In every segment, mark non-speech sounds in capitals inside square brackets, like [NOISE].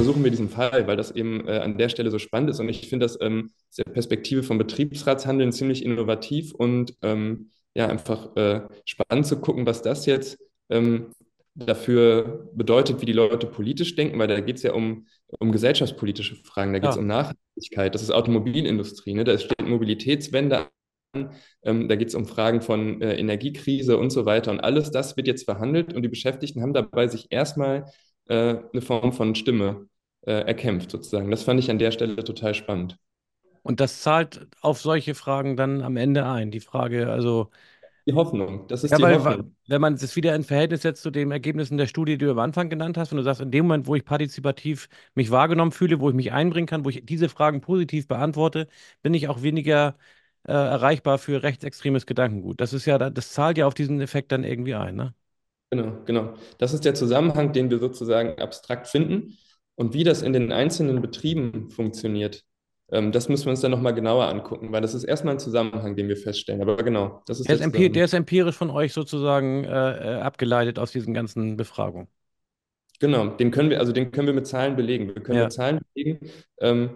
untersuchen wir diesen Fall, weil das eben äh, an der Stelle so spannend ist. Und ich finde das ähm, aus der Perspektive vom Betriebsratshandeln ziemlich innovativ und ähm, ja, einfach äh, spannend zu gucken, was das jetzt ähm, dafür bedeutet, wie die Leute politisch denken, weil da geht es ja um, um gesellschaftspolitische Fragen, da geht es ja. um Nachhaltigkeit, das ist Automobilindustrie, ne? da steht Mobilitätswende an, ähm, da geht es um Fragen von äh, Energiekrise und so weiter und alles das wird jetzt verhandelt und die Beschäftigten haben dabei sich erstmal äh, eine Form von Stimme äh, erkämpft sozusagen. Das fand ich an der Stelle total spannend. Und das zahlt auf solche Fragen dann am Ende ein. Die Frage, also die Hoffnung. Das ist ja, die weil, Hoffnung. Wenn man es wieder in Verhältnis setzt zu den Ergebnissen der Studie, die du am Anfang genannt hast, wenn du sagst, in dem Moment, wo ich partizipativ mich wahrgenommen fühle, wo ich mich einbringen kann, wo ich diese Fragen positiv beantworte, bin ich auch weniger äh, erreichbar für rechtsextremes Gedankengut. Das ist ja, das zahlt ja auf diesen Effekt dann irgendwie ein, ne? Genau, genau. Das ist der Zusammenhang, den wir sozusagen abstrakt finden. Und wie das in den einzelnen Betrieben funktioniert, ähm, das müssen wir uns dann nochmal genauer angucken, weil das ist erstmal ein Zusammenhang, den wir feststellen. Aber genau, das ist der, ist, der ist empirisch von euch sozusagen äh, äh, abgeleitet aus diesen ganzen Befragungen. Genau, den können wir, also den können wir mit Zahlen belegen. Wir können ja. mit Zahlen belegen, ähm,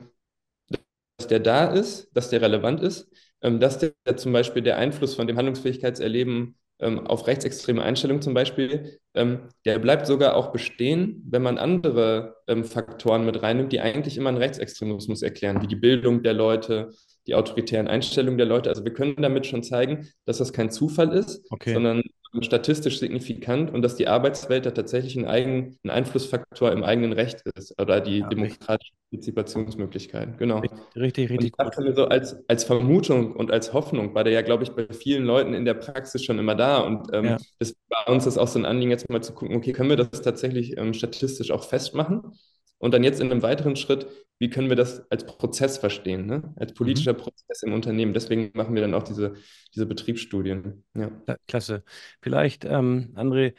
dass der da ist, dass der relevant ist, ähm, dass der zum Beispiel der Einfluss von dem Handlungsfähigkeitserleben ähm, auf rechtsextreme Einstellungen zum Beispiel, ähm, der bleibt sogar auch bestehen, wenn man andere ähm, Faktoren mit reinnimmt, die eigentlich immer einen Rechtsextremismus erklären, wie die Bildung der Leute, die autoritären Einstellungen der Leute. Also wir können damit schon zeigen, dass das kein Zufall ist, okay. sondern statistisch signifikant und dass die Arbeitswelt da tatsächlich ein, eigen, ein Einflussfaktor im eigenen Recht ist oder die ja, demokratischen Partizipationsmöglichkeiten. Genau. Richtig, richtig. Und das so als, als Vermutung und als Hoffnung war der ja, glaube ich, bei vielen Leuten in der Praxis schon immer da. Und ähm, ja. das, bei uns ist auch so ein Anliegen, jetzt mal zu gucken, okay, können wir das tatsächlich ähm, statistisch auch festmachen? Und dann jetzt in einem weiteren Schritt, wie können wir das als Prozess verstehen, ne? als politischer mhm. Prozess im Unternehmen. Deswegen machen wir dann auch diese, diese Betriebsstudien. Ja. Klasse. Vielleicht, ähm, André,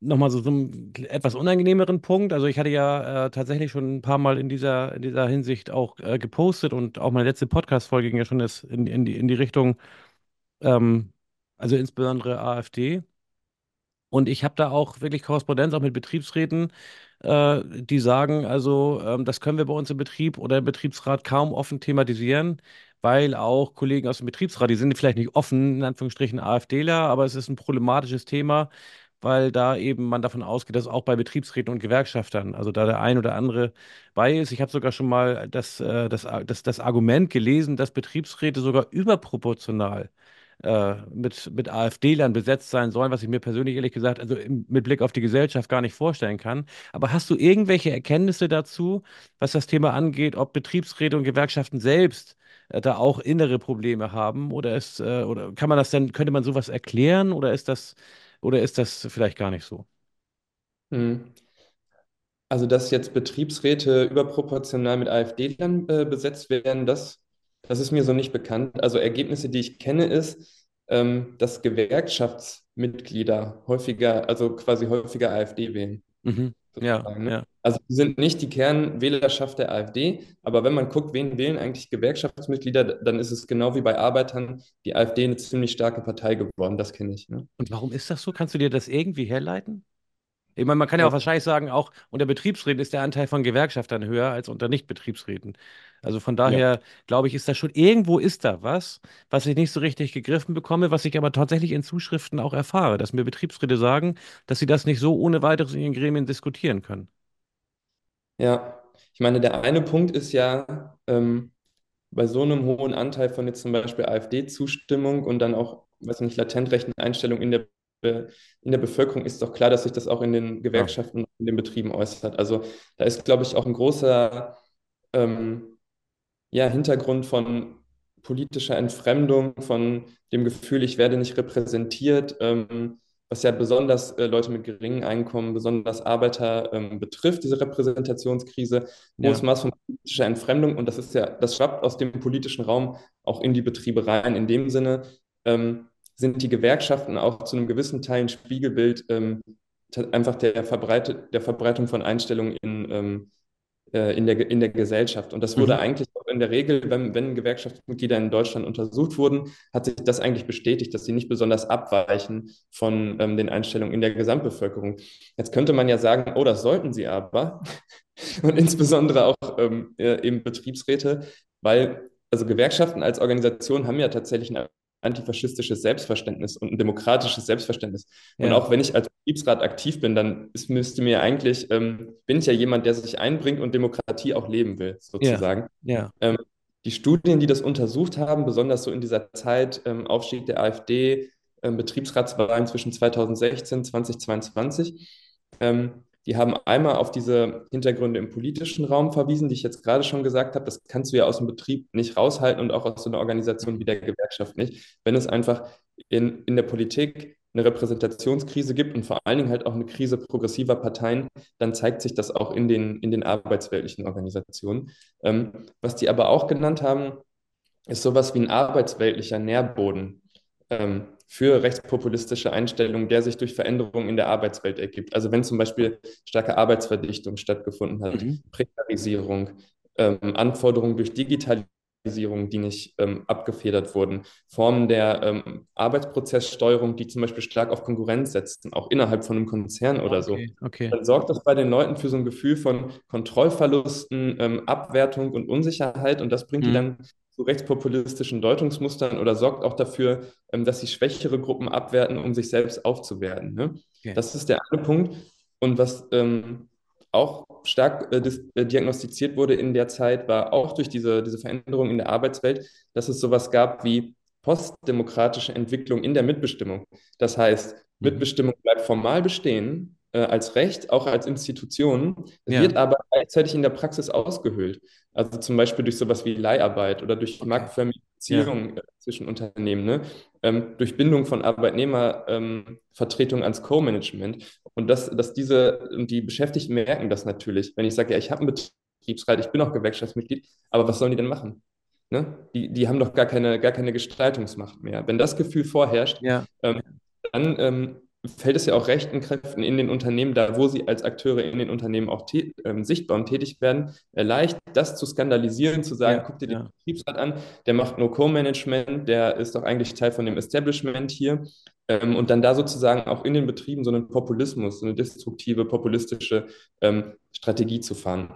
nochmal so, so einen etwas unangenehmeren Punkt. Also ich hatte ja äh, tatsächlich schon ein paar Mal in dieser, in dieser Hinsicht auch äh, gepostet und auch meine letzte Podcast-Folge ging ja schon in, in, die, in die Richtung, ähm, also insbesondere AfD. Und ich habe da auch wirklich Korrespondenz auch mit Betriebsräten, äh, die sagen, also ähm, das können wir bei uns im Betrieb oder im Betriebsrat kaum offen thematisieren, weil auch Kollegen aus dem Betriebsrat, die sind vielleicht nicht offen, in Anführungsstrichen AfDler, aber es ist ein problematisches Thema, weil da eben man davon ausgeht, dass auch bei Betriebsräten und Gewerkschaftern, also da der ein oder andere bei ist. Ich habe sogar schon mal das, äh, das, das, das Argument gelesen, dass Betriebsräte sogar überproportional äh, mit, mit AfD-Lern besetzt sein sollen, was ich mir persönlich ehrlich gesagt, also mit Blick auf die Gesellschaft gar nicht vorstellen kann. Aber hast du irgendwelche Erkenntnisse dazu, was das Thema angeht, ob Betriebsräte und Gewerkschaften selbst äh, da auch innere Probleme haben? Oder ist, äh, oder kann man das denn, könnte man sowas erklären oder ist das, oder ist das vielleicht gar nicht so? Hm. Also, dass jetzt Betriebsräte überproportional mit AfD-Lern äh, besetzt werden, das das ist mir so nicht bekannt. Also Ergebnisse, die ich kenne, ist, ähm, dass Gewerkschaftsmitglieder häufiger, also quasi häufiger AfD wählen. Mhm. Ja, ne? ja. Also die sind nicht die Kernwählerschaft der AfD, aber wenn man guckt, wen wählen eigentlich Gewerkschaftsmitglieder, dann ist es genau wie bei Arbeitern die AfD eine ziemlich starke Partei geworden. Das kenne ich. Ne? Und warum ist das so? Kannst du dir das irgendwie herleiten? Ich meine, man kann ja auch wahrscheinlich sagen, auch unter Betriebsräten ist der Anteil von Gewerkschaftern höher als unter Nicht-Betriebsräten. Also von daher ja. glaube ich, ist da schon irgendwo ist da was, was ich nicht so richtig gegriffen bekomme, was ich aber tatsächlich in Zuschriften auch erfahre, dass mir Betriebsräte sagen, dass sie das nicht so ohne weiteres in ihren Gremien diskutieren können. Ja, ich meine, der eine Punkt ist ja, ähm, bei so einem hohen Anteil von jetzt zum Beispiel AfD-Zustimmung und dann auch, weiß nicht, latent rechten Einstellungen in der in der Bevölkerung ist doch klar, dass sich das auch in den Gewerkschaften und in den Betrieben äußert. Also da ist, glaube ich, auch ein großer ähm, ja, Hintergrund von politischer Entfremdung, von dem Gefühl, ich werde nicht repräsentiert, ähm, was ja besonders äh, Leute mit geringen Einkommen, besonders Arbeiter ähm, betrifft, diese Repräsentationskrise, hohes ja. Maß von politischer Entfremdung und das ist ja, das schwappt aus dem politischen Raum auch in die Betriebe rein. In dem Sinne ähm, sind die Gewerkschaften auch zu einem gewissen Teil ein Spiegelbild ähm, einfach der, Verbreitet, der Verbreitung von Einstellungen in, ähm, äh, in, der, in der Gesellschaft. Und das wurde mhm. eigentlich auch in der Regel, wenn, wenn Gewerkschaftsmitglieder in Deutschland untersucht wurden, hat sich das eigentlich bestätigt, dass sie nicht besonders abweichen von ähm, den Einstellungen in der Gesamtbevölkerung. Jetzt könnte man ja sagen, oh, das sollten sie aber. [LAUGHS] und insbesondere auch ähm, äh, eben Betriebsräte, weil also Gewerkschaften als Organisation haben ja tatsächlich ein antifaschistisches Selbstverständnis und ein demokratisches Selbstverständnis. Und Ja, auch wenn ich als Betriebsrat aktiv bin, dann ist, müsste mir eigentlich, ähm, bin ich ja jemand, der sich einbringt und Demokratie auch leben will, ja, sozusagen. ja. Ähm, die Studien, die das untersucht haben, besonders so in dieser Zeit ähm, Aufstieg der AfD, ähm, Betriebsratswahlen zwischen 2016 und 2022, ähm, die haben einmal auf diese Hintergründe im politischen Raum verwiesen, die ich jetzt gerade schon gesagt habe. Das kannst du ja aus dem Betrieb nicht raushalten und auch aus so einer Organisation wie der Gewerkschaft nicht, wenn es einfach in, in der Politik eine Repräsentationskrise gibt und vor allen Dingen halt auch eine Krise progressiver Parteien, dann zeigt sich das auch in den, in den arbeitsweltlichen Organisationen. Ähm, was die aber auch genannt haben, ist sowas wie ein arbeitsweltlicher Nährboden ähm, für rechtspopulistische Einstellungen, der sich durch Veränderungen in der Arbeitswelt ergibt. Also wenn zum Beispiel starke Arbeitsverdichtung stattgefunden hat, Mhm. Prekarisierung, ähm, Anforderungen durch Digitalisierung, die nicht ähm, abgefedert wurden, Formen der ähm, Arbeitsprozesssteuerung, die zum Beispiel stark auf Konkurrenz setzen, auch innerhalb von einem Konzern oder so, Okay, okay. dann sorgt das bei den Leuten für so ein Gefühl von Kontrollverlusten, ähm, Abwertung und Unsicherheit und das bringt die Mhm. dann zu rechtspopulistischen Deutungsmustern oder sorgt auch dafür, ähm, dass sie schwächere Gruppen abwerten, um sich selbst aufzuwerten. Ne? Okay. Das ist der eine Punkt. Und was ähm, auch stark äh, äh, diagnostiziert wurde in der Zeit, war auch durch diese, diese Veränderung in der Arbeitswelt, dass es sowas gab wie postdemokratische Entwicklung in der Mitbestimmung. Das heißt, Mhm. Mitbestimmung bleibt formal bestehen, äh, als Recht, auch als Institution, Ja, wird aber gleichzeitig in der Praxis ausgehöhlt. Also zum Beispiel durch sowas wie Leiharbeit oder durch marktförmige Ja, Beziehungen äh, zwischen Unternehmen, ne? Ähm, durch Bindung von Arbeitnehmervertretung ähm, ans Co-Management. Und das, dass diese, die Beschäftigten merken das natürlich. Wenn ich sage, ja, ich habe einen Betriebsrat, ich bin auch Gewerkschaftsmitglied, aber was sollen die denn machen? Ne? Die, die haben doch gar keine, gar keine Gestaltungsmacht mehr. Wenn das Gefühl vorherrscht, ja, ähm, dann ähm, fällt es ja auch rechten Kräften in den Unternehmen, da wo sie als Akteure in den Unternehmen auch tä- ähm, sichtbar und tätig werden, äh, leicht, das zu skandalisieren, zu sagen, ja, guck dir den ja, Betriebsrat an, der macht nur Co-Management, der ist doch eigentlich Teil von dem Establishment hier. Ähm, und dann da sozusagen auch in den Betrieben so einen Populismus, so eine destruktive, populistische ähm, Strategie zu fahren.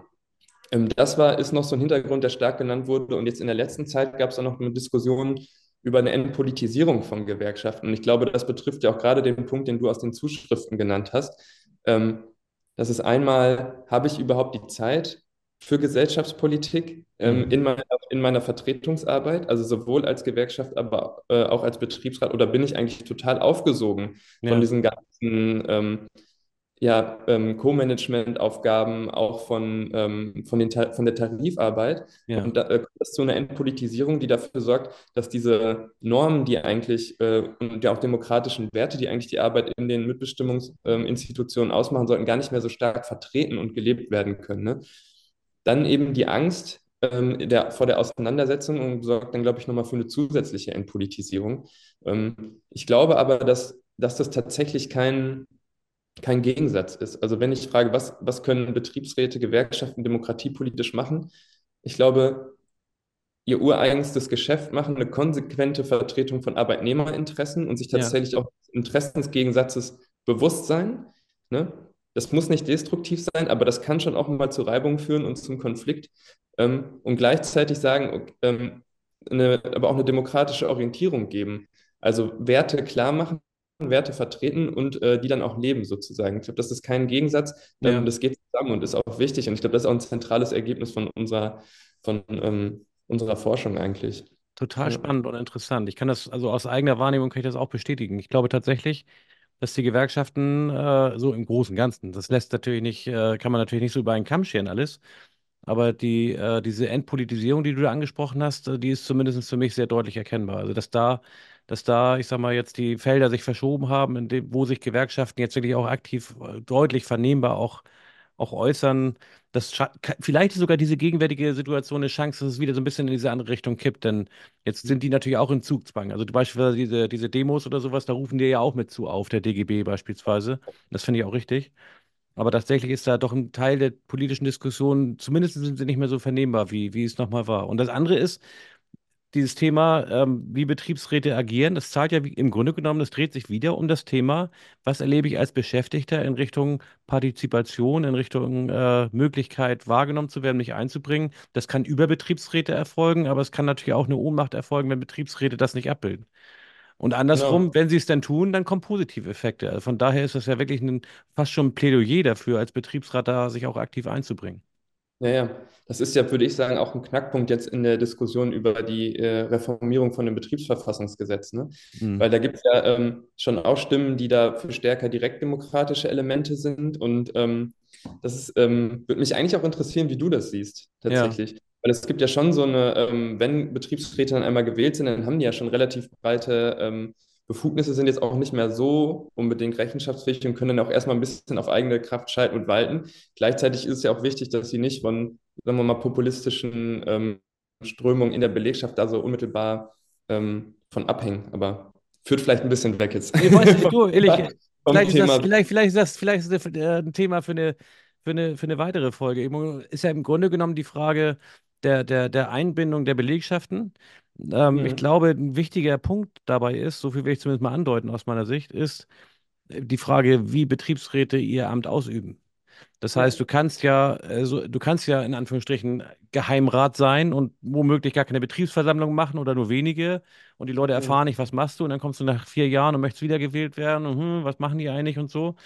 Ähm, das war, ist noch so ein Hintergrund, der stark genannt wurde. Und jetzt in der letzten Zeit gab es auch noch eine Diskussion über eine Entpolitisierung von Gewerkschaften. Und ich glaube, das betrifft ja auch gerade den Punkt, den du aus den Zuschriften genannt hast. Ähm, das ist einmal, habe ich überhaupt die Zeit für Gesellschaftspolitik ähm, mhm. in meiner, in meiner Vertretungsarbeit, also sowohl als Gewerkschaft, aber äh, auch als Betriebsrat, oder bin ich eigentlich total aufgesogen von Ja, diesen ganzen ähm, ja, ähm, Co-Management-Aufgaben auch von, ähm, von, den, von der Tarifarbeit. ja, Und da äh, kommt es zu einer Entpolitisierung, die dafür sorgt, dass diese Normen, die eigentlich äh, und ja auch demokratischen Werte, die eigentlich die Arbeit in den Mitbestimmungsinstitutionen ausmachen sollten, gar nicht mehr so stark vertreten und gelebt werden können. Ne? Dann eben die Angst ähm, der, vor der Auseinandersetzung und sorgt dann, glaube ich, nochmal für eine zusätzliche Entpolitisierung. Ähm, ich glaube aber, dass, dass das tatsächlich kein kein Gegensatz ist. Also wenn ich frage, was, was können Betriebsräte, Gewerkschaften demokratiepolitisch machen? Ich glaube, ihr ureigenstes Geschäft machen, eine konsequente Vertretung von Arbeitnehmerinteressen und sich ja, tatsächlich auch des Interessensgegensatzes bewusst sein. Ne? Das muss nicht destruktiv sein, aber das kann schon auch mal zu Reibungen führen und zum Konflikt. Ähm, und gleichzeitig sagen, okay, ähm, eine, aber auch eine demokratische Orientierung geben. Also Werte klar machen, Werte vertreten und äh, die dann auch leben sozusagen. Ich glaube, das ist kein Gegensatz, ähm, ja. das geht zusammen und ist auch wichtig. Und ich glaube, das ist auch ein zentrales Ergebnis von unserer, von, ähm, unserer Forschung eigentlich. Total spannend und interessant. Ich kann das, also aus eigener Wahrnehmung kann ich das auch bestätigen. Ich glaube tatsächlich, dass die Gewerkschaften äh, so im Großen und Ganzen, das lässt natürlich nicht, äh, kann man natürlich nicht so über einen Kamm scheren alles, aber die, äh, diese Entpolitisierung, die du da angesprochen hast, äh, die ist zumindest für mich sehr deutlich erkennbar. Also dass da, dass da, ich sag mal, jetzt die Felder sich verschoben haben, in dem, wo sich Gewerkschaften jetzt wirklich auch aktiv, äh, deutlich vernehmbar auch auch äußern, ka- vielleicht ist sogar diese gegenwärtige Situation eine Chance, dass es wieder so ein bisschen in diese andere Richtung kippt. Denn jetzt sind die natürlich auch im Zugzwang. Also beispielsweise diese, diese Demos oder sowas, da rufen die ja auch mit zu auf, der DGB beispielsweise. Das finde ich auch richtig. Aber tatsächlich ist da doch ein Teil der politischen Diskussion, zumindest sind sie nicht mehr so vernehmbar, wie, wie es nochmal war. Und das andere ist, dieses Thema, ähm, wie Betriebsräte agieren, das zahlt ja wie, im Grunde genommen, das dreht sich wieder um das Thema, was erlebe ich als Beschäftigter in Richtung Partizipation, in Richtung äh, Möglichkeit wahrgenommen zu werden, mich einzubringen. Das kann über Betriebsräte erfolgen, aber es kann natürlich auch eine Ohnmacht erfolgen, wenn Betriebsräte das nicht abbilden. Und Genau. andersrum, wenn sie es denn tun, dann kommen positive Effekte. Also von daher ist das ja wirklich ein, fast schon ein Plädoyer dafür, als Betriebsrat da sich auch aktiv einzubringen. Ja, ja. Das ist ja, würde ich sagen, auch ein Knackpunkt jetzt in der Diskussion über die äh, Reformierung von dem Betriebsverfassungsgesetz. Ne? Mhm. Weil da gibt es ja ähm, schon auch Stimmen, die da für stärker direktdemokratische Elemente sind. Und ähm, das ist, ähm, würde mich eigentlich auch interessieren, wie du das siehst, Ja. tatsächlich. Weil es gibt ja schon so eine, ähm, wenn Betriebsräte dann einmal gewählt sind, dann haben die ja schon relativ breite ähm, Befugnisse, sind jetzt auch nicht mehr so unbedingt rechenschaftsfähig und können dann auch erstmal ein bisschen auf eigene Kraft schalten und walten. Gleichzeitig ist es ja auch wichtig, dass sie nicht von, sagen wir mal, populistischen ähm, Strömungen in der Belegschaft da so unmittelbar ähm, von abhängen. Aber führt vielleicht ein bisschen weg jetzt Ich weiß, vom, du, [LAUGHS] ehrlich, vom vielleicht ist das, vielleicht, vielleicht ist das, vielleicht ist das äh, ein Thema für eine, für eine, für eine weitere Folge. Ist ja im Grunde genommen die Frage der, der, der Einbindung der Belegschaften. Ähm, ich Mhm. glaube, ein wichtiger Punkt dabei ist, so viel will ich zumindest mal andeuten aus meiner Sicht, ist äh, die Frage, wie Betriebsräte ihr Amt ausüben. Das Ja. heißt, du kannst ja, also, du kannst ja in Anführungsstrichen Geheimrat sein und womöglich gar keine Betriebsversammlung machen oder nur wenige und die Leute erfahren Mhm. nicht, was machst du und dann kommst du nach vier Jahren und möchtest wiedergewählt werden und hm, was machen die eigentlich und so.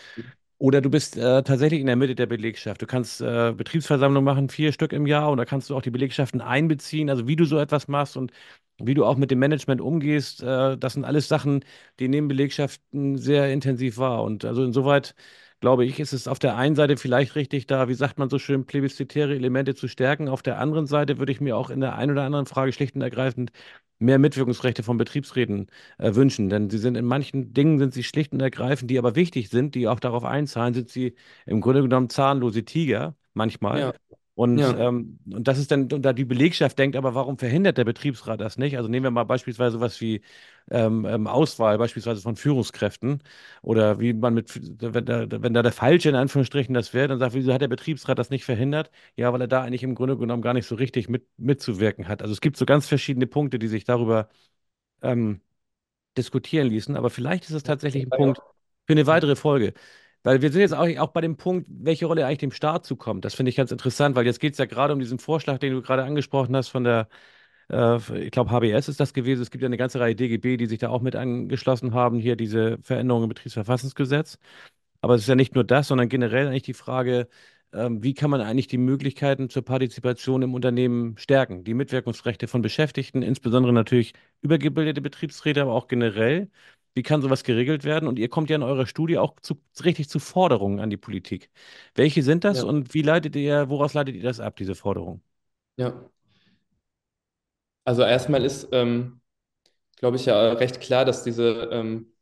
Oder du bist äh, tatsächlich in der Mitte der Belegschaft. Du kannst äh, Betriebsversammlung machen, vier Stück im Jahr, und da kannst du auch die Belegschaften einbeziehen, also wie du so etwas machst und wie du auch mit dem Management umgehst. Äh, das sind alles Sachen, die nehmen Belegschaften sehr intensiv wahr. Und also insoweit glaube ich, ist es auf der einen Seite vielleicht richtig, da, wie sagt man so schön, plebiszitäre Elemente zu stärken. Auf der anderen Seite würde ich mir auch in der einen oder anderen Frage schlicht und ergreifend mehr Mitwirkungsrechte von Betriebsräten äh, wünschen. Denn sie sind in manchen Dingen sind sie schlicht und ergreifend, die aber wichtig sind, die auch darauf einzahlen, sind sie im Grunde genommen zahnlose Tiger manchmal. Ja. Und, Ja. ähm, und das ist dann, und da die Belegschaft denkt, aber warum verhindert der Betriebsrat das nicht? Also nehmen wir mal beispielsweise sowas wie ähm, ähm, Auswahl, beispielsweise von Führungskräften oder wie man mit, wenn da, wenn da der Falsche in Anführungsstrichen das wäre, dann sagt, wieso hat der Betriebsrat das nicht verhindert? Ja, weil er da eigentlich im Grunde genommen gar nicht so richtig mit, mitzuwirken hat. Also es gibt so ganz verschiedene Punkte, die sich darüber ähm, diskutieren ließen. Aber vielleicht ist es tatsächlich ein Punkt für eine weitere Folge. Weil wir sind jetzt auch, auch bei dem Punkt, welche Rolle eigentlich dem Staat zukommt. Das finde ich ganz interessant, weil jetzt geht es ja gerade um diesen Vorschlag, den du gerade angesprochen hast von der, äh, ich glaube, HBS ist das gewesen. Es gibt ja eine ganze Reihe DGB, die sich da auch mit angeschlossen haben, hier diese Veränderungen im Betriebsverfassungsgesetz. Aber es ist ja nicht nur das, sondern generell eigentlich die Frage, ähm, wie kann man eigentlich die Möglichkeiten zur Partizipation im Unternehmen stärken? Die Mitwirkungsrechte von Beschäftigten, insbesondere natürlich übergebildete Betriebsräte, aber auch generell. Wie kann sowas geregelt werden? Und ihr kommt ja in eurer Studie auch zu, richtig zu Forderungen an die Politik. Welche sind das Ja. und wie leitet ihr, woraus leitet ihr das ab, diese Forderungen? Ja. Also erstmal ist, ähm, glaube ich, ja recht klar, dass diese ähm,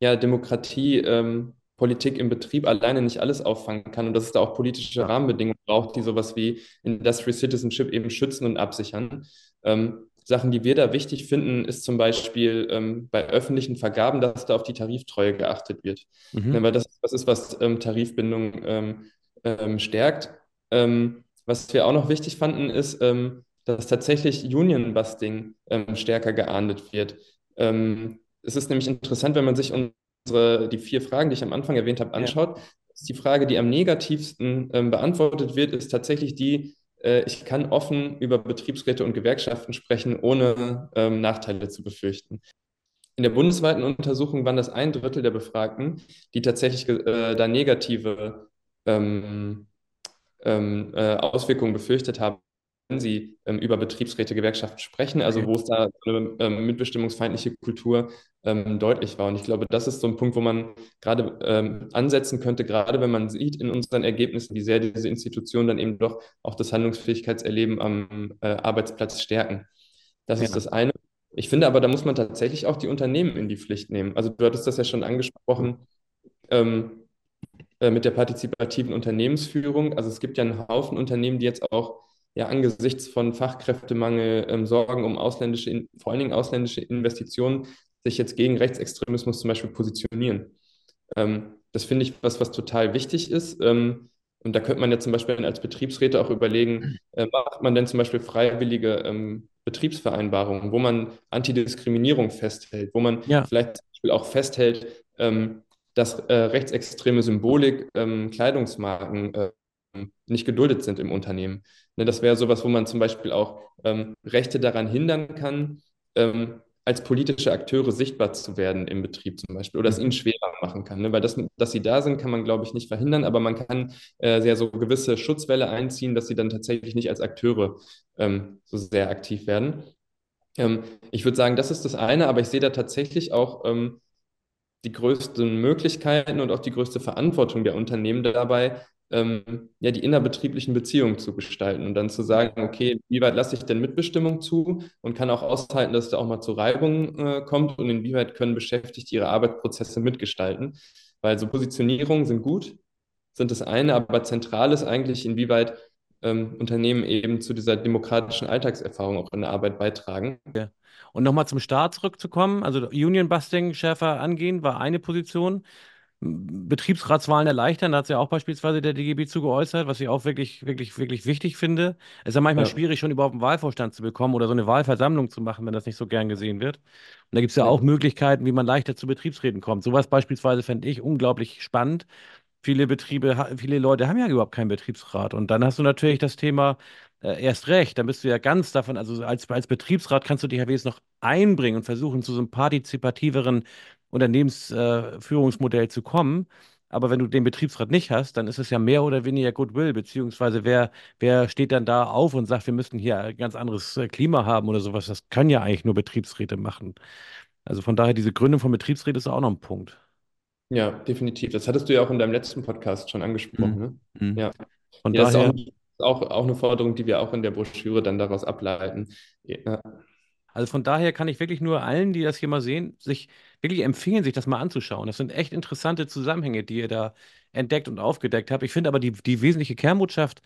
ja, Demokratie, ähm, Politik im Betrieb alleine nicht alles auffangen kann und dass es da auch politische Rahmenbedingungen braucht, die sowas wie Industrial Citizenship eben schützen und absichern. Ähm, Sachen, die wir da wichtig finden, ist zum Beispiel ähm, bei öffentlichen Vergaben, dass da auf die Tariftreue geachtet wird. mhm. Ne, weil das was ist, was ähm, Tarifbindung ähm, ähm, stärkt. Ähm, was wir auch noch wichtig fanden, ist, ähm, dass tatsächlich Union-Busting stärker geahndet wird. Es ist nämlich interessant, wenn man sich unsere, die vier Fragen, die ich am Anfang erwähnt habe, Ja, anschaut. ist Die Frage, die am negativsten beantwortet wird, ist tatsächlich die, ich kann offen über Betriebsräte und Gewerkschaften sprechen, ohne ähm, Nachteile zu befürchten. In der bundesweiten Untersuchung waren das ein Drittel der Befragten, die tatsächlich äh, da negative ähm, ähm, äh, Auswirkungen befürchtet haben, wenn sie ähm, über Betriebsräte, Gewerkschaften sprechen, also wo es da so eine ähm, mitbestimmungsfeindliche Kultur ähm, deutlich war. Und ich glaube, das ist so ein Punkt, wo man gerade ähm, ansetzen könnte, gerade wenn man sieht in unseren Ergebnissen, wie sehr diese Institutionen dann eben doch auch das Handlungsfähigkeitserleben am äh, Arbeitsplatz stärken. Das ist Ja, das eine. Ich finde aber, da muss man tatsächlich auch die Unternehmen in die Pflicht nehmen. Also du hattest das ja schon angesprochen. Ähm, äh, mit der partizipativen Unternehmensführung. Also es gibt ja einen Haufen Unternehmen, die jetzt auch ja angesichts von Fachkräftemangel ähm, Sorgen um ausländische, vor allen Dingen ausländische Investitionen, sich jetzt gegen Rechtsextremismus zum Beispiel positionieren. Ähm, das finde ich was, was total wichtig ist. Ähm, und da könnte man ja zum Beispiel als Betriebsräte auch überlegen, äh, macht man denn zum Beispiel freiwillige ähm, Betriebsvereinbarungen, wo man Antidiskriminierung festhält, wo man Ja, vielleicht zum Beispiel auch festhält, ähm, dass äh, rechtsextreme Symbolik, ähm, Kleidungsmarken äh, nicht geduldet sind im Unternehmen. Ne, das wäre sowas, wo man zum Beispiel auch ähm, Rechte daran hindern kann, ähm, als politische Akteure sichtbar zu werden im Betrieb zum Beispiel oder es ihnen schwerer machen kann. Ne? Weil das, dass sie da sind, kann man, glaube ich, nicht verhindern, aber man kann äh, sehr so gewisse Schutzwelle einziehen, dass sie dann tatsächlich nicht als Akteure ähm, so sehr aktiv werden. Ähm, ich würde sagen, das ist das eine, aber ich sehe da tatsächlich auch ähm, die größten Möglichkeiten und auch die größte Verantwortung der Unternehmen dabei, ähm, ja, die innerbetrieblichen Beziehungen zu gestalten und dann zu sagen, okay, wie weit lasse ich denn Mitbestimmung zu und kann auch aushalten, dass es da auch mal zu Reibungen äh, kommt und inwieweit können Beschäftigte ihre Arbeitsprozesse mitgestalten. Weil so Positionierungen sind gut, sind das eine, aber zentral ist eigentlich, inwieweit ähm, Unternehmen eben zu dieser demokratischen Alltagserfahrung auch in der Arbeit beitragen. Und nochmal zum Start zurückzukommen, also Union Busting schärfer angehen, war eine Position. Betriebsratswahlen erleichtern, da hat es ja auch beispielsweise der DGB zu geäußert, was ich auch wirklich, wirklich, wirklich wichtig finde. Es ist ja manchmal Ja, schwierig, schon überhaupt einen Wahlvorstand zu bekommen oder so eine Wahlversammlung zu machen, wenn das nicht so gern gesehen wird. Und da gibt es ja auch ja, Möglichkeiten, wie man leichter zu Betriebsräten kommt. Sowas beispielsweise fände ich unglaublich spannend. Viele Betriebe, viele Leute haben ja überhaupt keinen Betriebsrat. Und dann hast du natürlich das Thema äh, erst recht. Dann bist du ja ganz davon, also als, als Betriebsrat kannst du dich ja wenigstens noch einbringen und versuchen, zu so einem partizipativeren Unternehmensführungsmodell zu kommen. Aber wenn du den Betriebsrat nicht hast, dann ist es ja mehr oder weniger Goodwill, beziehungsweise wer, wer steht dann da auf und sagt, wir müssten hier ein ganz anderes äh, Klima haben oder sowas. Das können ja eigentlich nur Betriebsräte machen. Also von daher, diese Gründung von Betriebsräten ist auch noch ein Punkt. ja, definitiv. Das hattest du ja auch in deinem letzten Podcast schon angesprochen, Mhm. ne? Mhm. Ja. Von Ja, das ist auch, daher. Auch, auch eine Forderung, die wir auch in der Broschüre dann daraus ableiten. Ja, Also von daher kann ich wirklich nur allen, die das hier mal sehen, sich wirklich empfehlen, sich das mal anzuschauen. Das sind echt interessante Zusammenhänge, die ihr da entdeckt und aufgedeckt habt. Ich finde aber die, die wesentliche Kernbotschaft,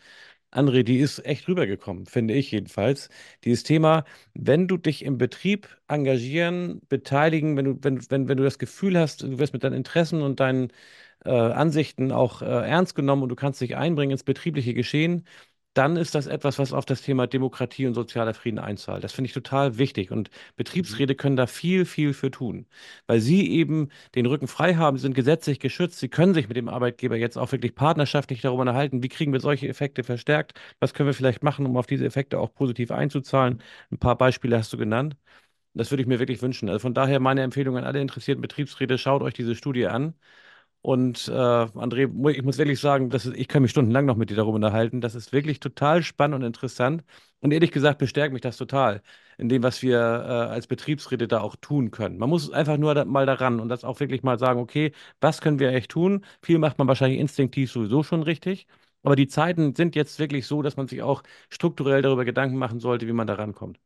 André, die ist echt rübergekommen, finde ich jedenfalls. Dieses Thema, wenn du dich im Betrieb engagieren, beteiligen, wenn du, wenn, wenn, wenn du das Gefühl hast, du wirst mit deinen Interessen und deinen äh, Ansichten auch äh, ernst genommen und du kannst dich einbringen ins betriebliche Geschehen, dann ist das etwas, was auf das Thema Demokratie und sozialer Frieden einzahlt. Das finde ich total wichtig. Und Mhm. Betriebsräte können da viel, viel für tun, weil sie eben den Rücken frei haben, sind gesetzlich geschützt, sie können sich mit dem Arbeitgeber jetzt auch wirklich partnerschaftlich darüber unterhalten, wie kriegen wir solche Effekte verstärkt, was können wir vielleicht machen, um auf diese Effekte auch positiv einzuzahlen. Ein paar Beispiele hast du genannt. Das würde ich mir wirklich wünschen. Also von daher meine Empfehlung an alle interessierten Betriebsräte, schaut euch diese Studie an. Und äh, André, ich muss wirklich sagen, das ist, ich kann mich stundenlang noch mit dir darüber unterhalten. Das ist wirklich total spannend und interessant. Und ehrlich gesagt bestärkt mich das total in dem, was wir äh, als Betriebsräte da auch tun können. Man muss einfach nur da, mal daran und das auch wirklich mal sagen, okay, was können wir echt tun? Viel macht man wahrscheinlich instinktiv sowieso schon richtig. Aber die Zeiten sind jetzt wirklich so, dass man sich auch strukturell darüber Gedanken machen sollte, wie man da rankommt.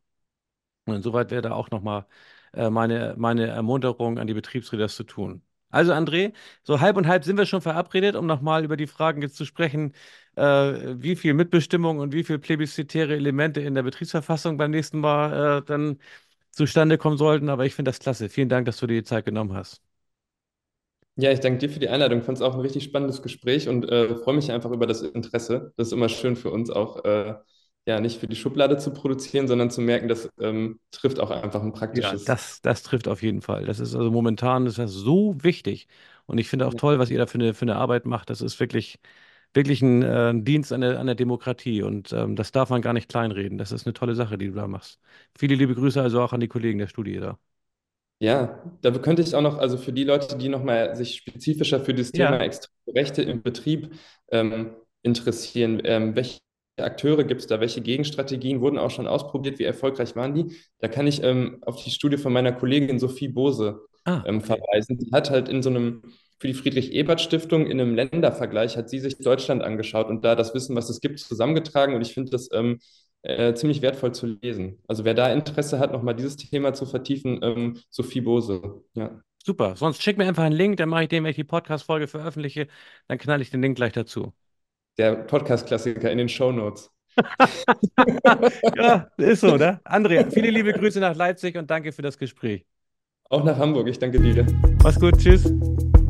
Und insoweit wäre da auch nochmal äh, meine, meine Ermunterung an die Betriebsräte, das zu tun. Also André, so halb und halb sind wir schon verabredet, um nochmal über die Fragen jetzt zu sprechen, äh, wie viel Mitbestimmung und wie viel plebiszitäre Elemente in der Betriebsverfassung beim nächsten Mal äh, dann zustande kommen sollten. Aber ich finde das klasse. Vielen Dank, dass du dir die Zeit genommen hast. Ja, ich danke dir für die Einladung. Ich fand es auch ein richtig spannendes Gespräch und äh, freue mich einfach über das Interesse. Das ist immer schön für uns auch, äh, ja, nicht für die Schublade zu produzieren, sondern zu merken, das ähm, trifft auch einfach ein Ja, praktisches. das, das trifft auf jeden Fall. Das ist also momentan ist das so wichtig. Und ich finde auch toll, was ihr da für eine, für eine Arbeit macht. Das ist wirklich, wirklich ein, äh, Dienst an der, an der Demokratie. Und ähm, das darf man gar nicht kleinreden. Das ist eine tolle Sache, die du da machst. Viele liebe Grüße also auch an die Kollegen der Studie da. Ja, da könnte ich auch noch, also für die Leute, die nochmal sich spezifischer für das Thema Ja. extreme Rechte im Betrieb ähm, interessieren, ähm, welche Akteure gibt es da, welche Gegenstrategien wurden auch schon ausprobiert, wie erfolgreich waren die? Da kann ich ähm, auf die Studie von meiner Kollegin Sophie Bose Ah, ähm, verweisen. Die hat halt in so einem, für die Friedrich-Ebert-Stiftung in einem Ländervergleich, hat sie sich Deutschland angeschaut und da das Wissen, was es gibt, zusammengetragen und ich finde das ähm, äh, ziemlich wertvoll zu lesen. Also wer da Interesse hat, nochmal dieses Thema zu vertiefen, ähm, Sophie Bose. Ja. Super. Sonst schick mir einfach einen Link, dann mache ich den, wenn ich die Podcast-Folge veröffentliche, dann knall ich den Link gleich dazu. Der Podcast-Klassiker in den Shownotes. [LAUGHS] Ja, ist so, ne? Andrea, [LAUGHS] viele liebe Grüße nach Leipzig und danke für das Gespräch. Auch nach Hamburg. Ich danke dir. Mach's gut, tschüss. Tschüss.